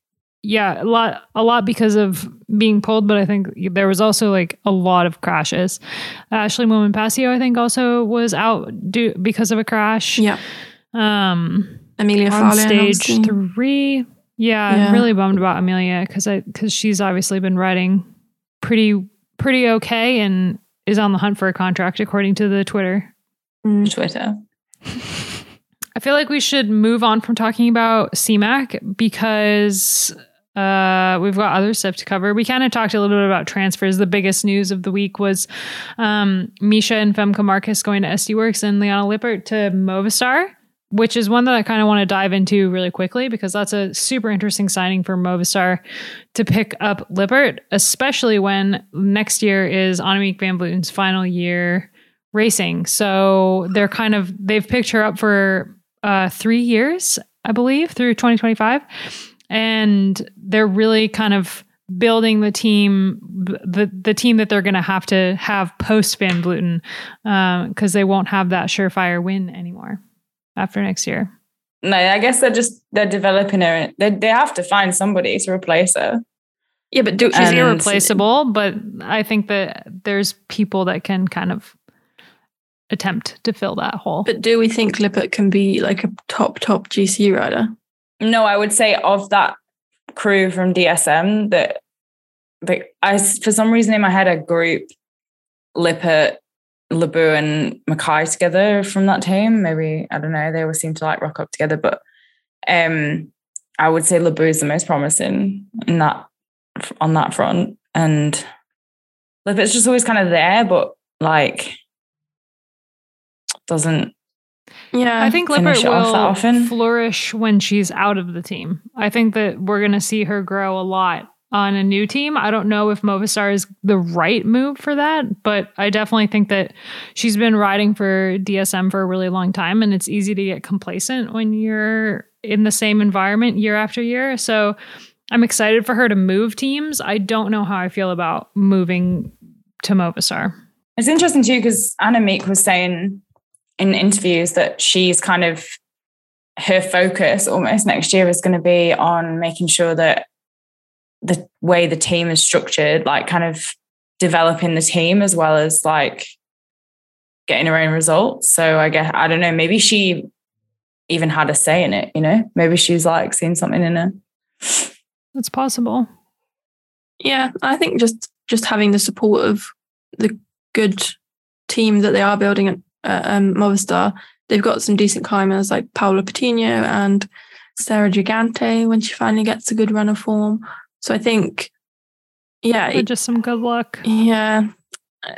S1: Yeah, a lot a lot because of being pulled, but I think there was also like a lot of crashes. Ashleigh Moolman Pasio, I think, also was out due because of a crash.
S3: Yeah,
S1: Um
S3: Amelia
S1: on
S3: Farley
S1: stage three. Yeah,
S3: Yeah.
S1: I'm really bummed about Amelia because I because she's obviously been riding pretty pretty okay and is on the hunt for a contract according to the Twitter.
S2: Twitter.
S1: I feel like we should move on from talking about Simac because uh, we've got other stuff to cover. We kind of talked a little bit about transfers. The biggest news of the week was um, Misha and Femke Markus going to SD Worx and Liane Lippert to Movistar, which is one that I kind of want to dive into really quickly because that's a super interesting signing for Movistar to pick up Lippert, especially when next year is Annemiek van Vleuten's final year racing. So they're kind of they've picked her up for uh, three years, I believe, through 2025, and they're really kind of building the team, the the team that they're going to have to have post Van Vleuten because um, they won't have that surefire win anymore after next year.
S2: No, I guess they're just they're developing her. They they have to find somebody to replace her.
S3: Yeah, but do,
S1: She's
S2: And-
S1: irreplaceable, but I think that there's people that can kind of attempt to fill that hole.
S3: but do we think Lippert can be like a top top GC rider?
S2: No, I would say of that crew from DSM that like I for some reason in my head I group Lippert, Labous and Mackaij together from that team. Maybe I don't know. They always seem to like rock up together, but um, I would say Labous is the most promising in that on that front, and Lippert's just always kind of there, but like doesn't
S3: Yeah,
S1: I think
S2: finish
S1: Lippert will
S2: often.
S1: flourish when she's out of the team. I think that we're going to see her grow a lot on a new team. I don't know if Movistar is the right move for that, but I definitely think that she's been riding for DSM for a really long time and it's easy to get complacent when you're in the same environment year after year. So I'm excited for her to move teams. I don't know how I feel about moving to Movistar.
S2: It's interesting too because Annemiek was saying in interviews that she's kind of her focus almost next year is going to be on making sure that the way the team is structured, like kind of developing the team as well as like getting her own results. So I guess I don't know, maybe she even had a say in it, you know? Maybe she's like seeing something in her.
S1: That's possible.
S3: Yeah, I think just just having the support of the good team that they are building at uh, um, Movistar, they've got some decent climbers like Paula Patiño and Sarah Gigante when she finally gets a good run of form. So I think, yeah,
S1: it, just some good luck.
S3: Yeah.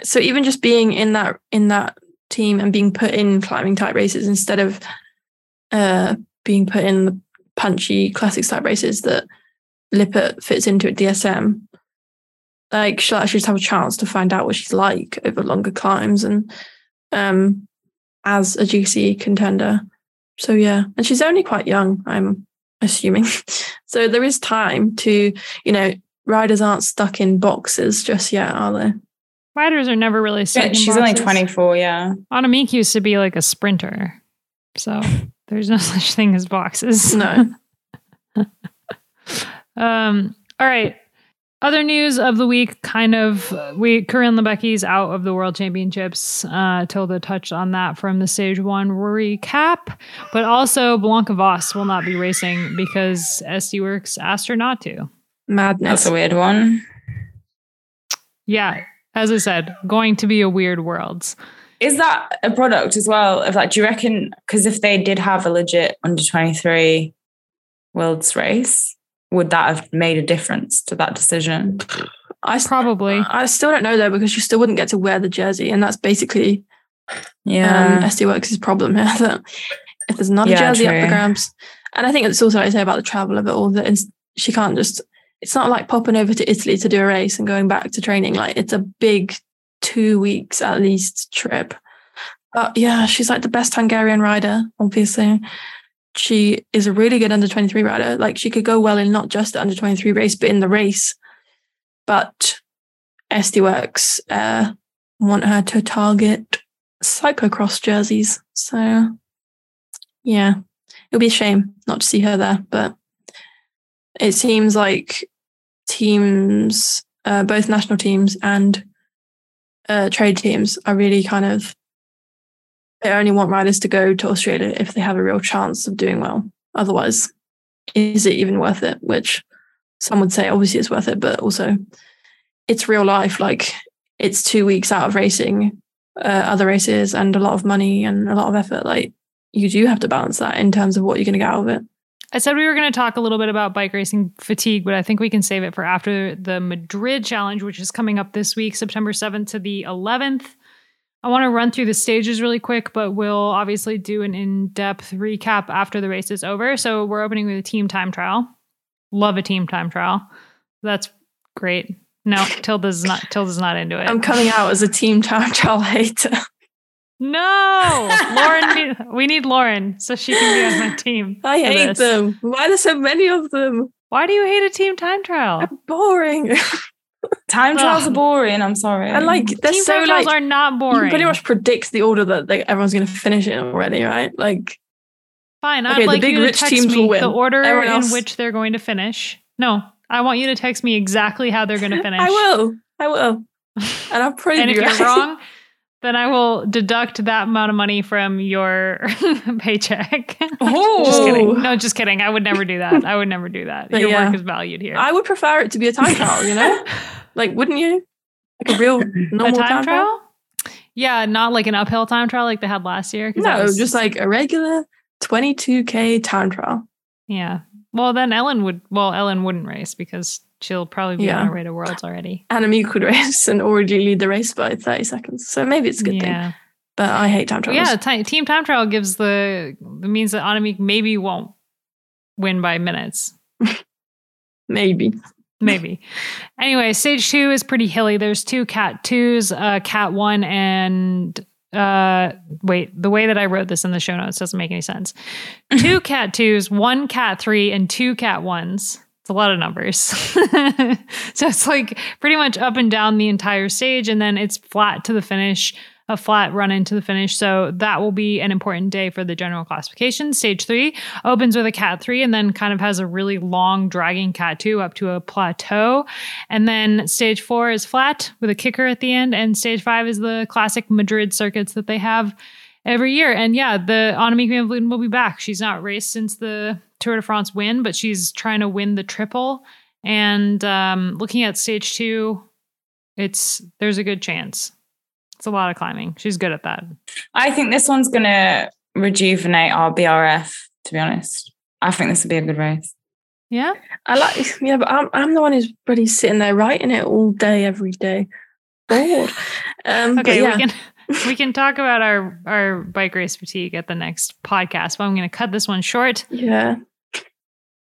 S3: So even just being in that in that team and being put in climbing type races instead of uh, being put in the punchy classic type races that Lippert fits into at DSM, like she'll actually just have a chance to find out what she's like over longer climbs and um as a GC contender. So yeah, and she's only quite young, I'm assuming. so there is time to, you know, riders aren't stuck in boxes just yet, are they?
S1: Riders are never really stuck. Yeah,
S2: she's
S1: only
S2: 24, yeah.
S1: Annemiek used to be like a sprinter. So there's no such thing as boxes.
S3: No.
S1: um, all right. Other news of the week, kind of, we Corinne Lebecki's out of the World Championships. Uh, Tilda touched on that from the Stage One recap, but also Blanka Vas will not be racing because SD Worx asked her not to.
S3: Madness.
S2: That's a weird one.
S1: Yeah, as I said, going to be a weird world.
S2: Is that a product as well? Of like, do you reckon? Because if they did have a legit under twenty three worlds race, would that have made a difference to that decision?
S3: I
S1: probably.
S3: I still don't know though because you still wouldn't get to wear the jersey, and that's basically
S2: yeah
S3: um, SD Worx's problem here. That if there's not a yeah, jersey true. up the grams, and I think it's also I say about the travel of it all that she can't just. It's not like popping over to Italy to do a race and going back to training. Like it's a big two weeks at least trip. But yeah, she's like the best Hungarian rider, obviously she is a really good under 23 rider. Like she could go well in not just the under 23 race, but in the race. But SD Worx uh, want her to target cyclocross jerseys. So yeah, it'll be a shame not to see her there. But it seems like teams, uh, both national teams and uh, trade teams, are really kind of they only want riders to go to Australia if they have a real chance of doing well. Otherwise, is it even worth it? Which some would say obviously it's worth it, but also it's real life. Like it's two weeks out of racing, uh, other races, and a lot of money and a lot of effort. Like you do have to balance that in terms of what you're going to get out of it.
S1: I said we were going to talk a little bit about bike racing fatigue, but I think we can save it for after the Madrid challenge, which is coming up this week, September 7th to the 11th. I want to run through the stages really quick, but we'll obviously do an in depth recap after the race is over. So we're opening with a team time trial. Love a team time trial. That's great. No, Tilda's not Tilda's not into it.
S3: I'm coming out as a team time trial hater.
S1: No, Lauren. we need Lauren so she can be on my team.
S3: I hate this. them. Why are there so many of them?
S1: Why do you hate a team time trial?
S3: They're boring.
S2: Time trials are boring. I'm sorry.
S3: And like, they're
S1: Team
S3: so
S1: time
S3: like,
S1: are not boring.
S3: You pretty much predict the order that like, everyone's going to finish in already, right? Like,
S1: fine. I'd okay, like the big you rich to text teams me will win. the order in which they're going to finish. No, I want you to text me exactly how they're going to finish.
S3: I will. I will. And I'm pretty.
S1: and if
S3: right.
S1: you're wrong, then I will deduct that amount of money from your paycheck.
S3: Oh,
S1: just kidding. No, just kidding. I would never do that. I would never do that. But your yeah. work is valued here.
S3: I would prefer it to be a time trial. You know. Like, wouldn't you? Like a real normal
S1: a time,
S3: time trial? trial?
S1: Yeah, not like an uphill time trial like they had last year.
S3: No, was... just like a regular 22k time trial.
S1: Yeah. Well, then Ellen would. Well, Ellen wouldn't race because she'll probably be yeah. on her way to Worlds already.
S3: Annemiek could race and already lead the race by 30 seconds. So maybe it's a good yeah. thing. But I hate time trials.
S1: Yeah, t- team time trial gives the the means that Annemiek maybe won't win by minutes.
S3: maybe.
S1: Maybe. anyway, stage two is pretty hilly. There's two cat twos, uh, cat one and uh wait the way that i wrote this in the show notes doesn't make any sense two cat twos one cat three and two cat ones a lot of numbers so it's like pretty much up and down the entire stage and then it's flat to the finish a flat run into the finish. So that will be an important day for the general classification. Stage three opens with a cat three and then kind of has a really long dragging cat two up to a plateau. And then stage four is flat with a kicker at the end. And stage five is the classic Madrid circuits that they have every year. And yeah, the Annemiek van will be back. She's not raced since the Tour de France win, but she's trying to win the triple. And um, looking at stage two, it's there's a good chance. It's a lot of climbing. She's good at that.
S2: I think this one's going to rejuvenate our BRF, to be honest. I think this would be a good race.
S1: Yeah.
S3: I like, yeah, but I'm, I'm the one who's pretty sitting there writing it all day, every day. Bored. Um,
S1: okay,
S3: yeah.
S1: we can we can talk about our our bike race fatigue at the next podcast. But I'm going to cut this one short.
S3: Yeah.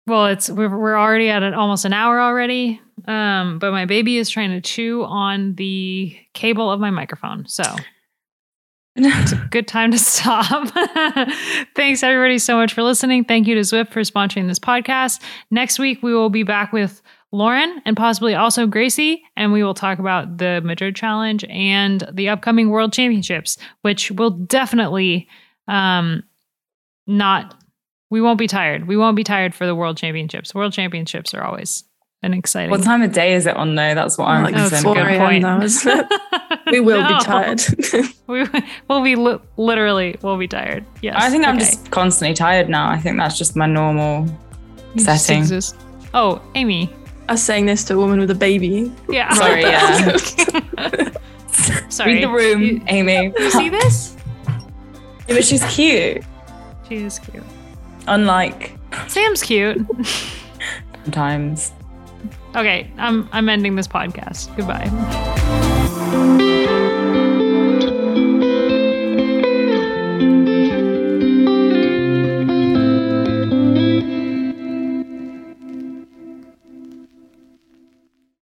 S1: Well, it's we're, we're already at an, almost an hour already. Um, but my baby is trying to chew on the cable of my microphone. So it's a good time to stop. Thanks everybody so much for listening. Thank you to Zwift for sponsoring this podcast. Next week we will be back with Lauren and possibly also Gracie, and we will talk about the Madrid Challenge and the upcoming World Championships, which will definitely um, not. We won't be tired. We won't be tired for the World Championships. World Championships are always an exciting.
S2: What time of day is it on though? That's what I'm
S3: Like
S2: concerned
S3: 4
S2: about.
S1: good point.
S3: now, we will
S1: No.
S3: be tired.
S1: we will be li- literally will be tired. Yes.
S2: I think I'm just constantly tired now. I think that's just my normal
S1: You
S2: setting.
S1: exist. Oh, Amy.
S3: Us saying this to a woman with a baby.
S1: Yeah.
S2: Sorry, yeah.
S1: Sorry.
S2: Read the room,
S1: You,
S2: Amy.
S1: you see this?
S2: Yeah, but she's cute.
S1: She is cute.
S2: Unlike
S1: Sam's cute.
S2: sometimes.
S1: Okay, I'm I'm ending this podcast. Goodbye.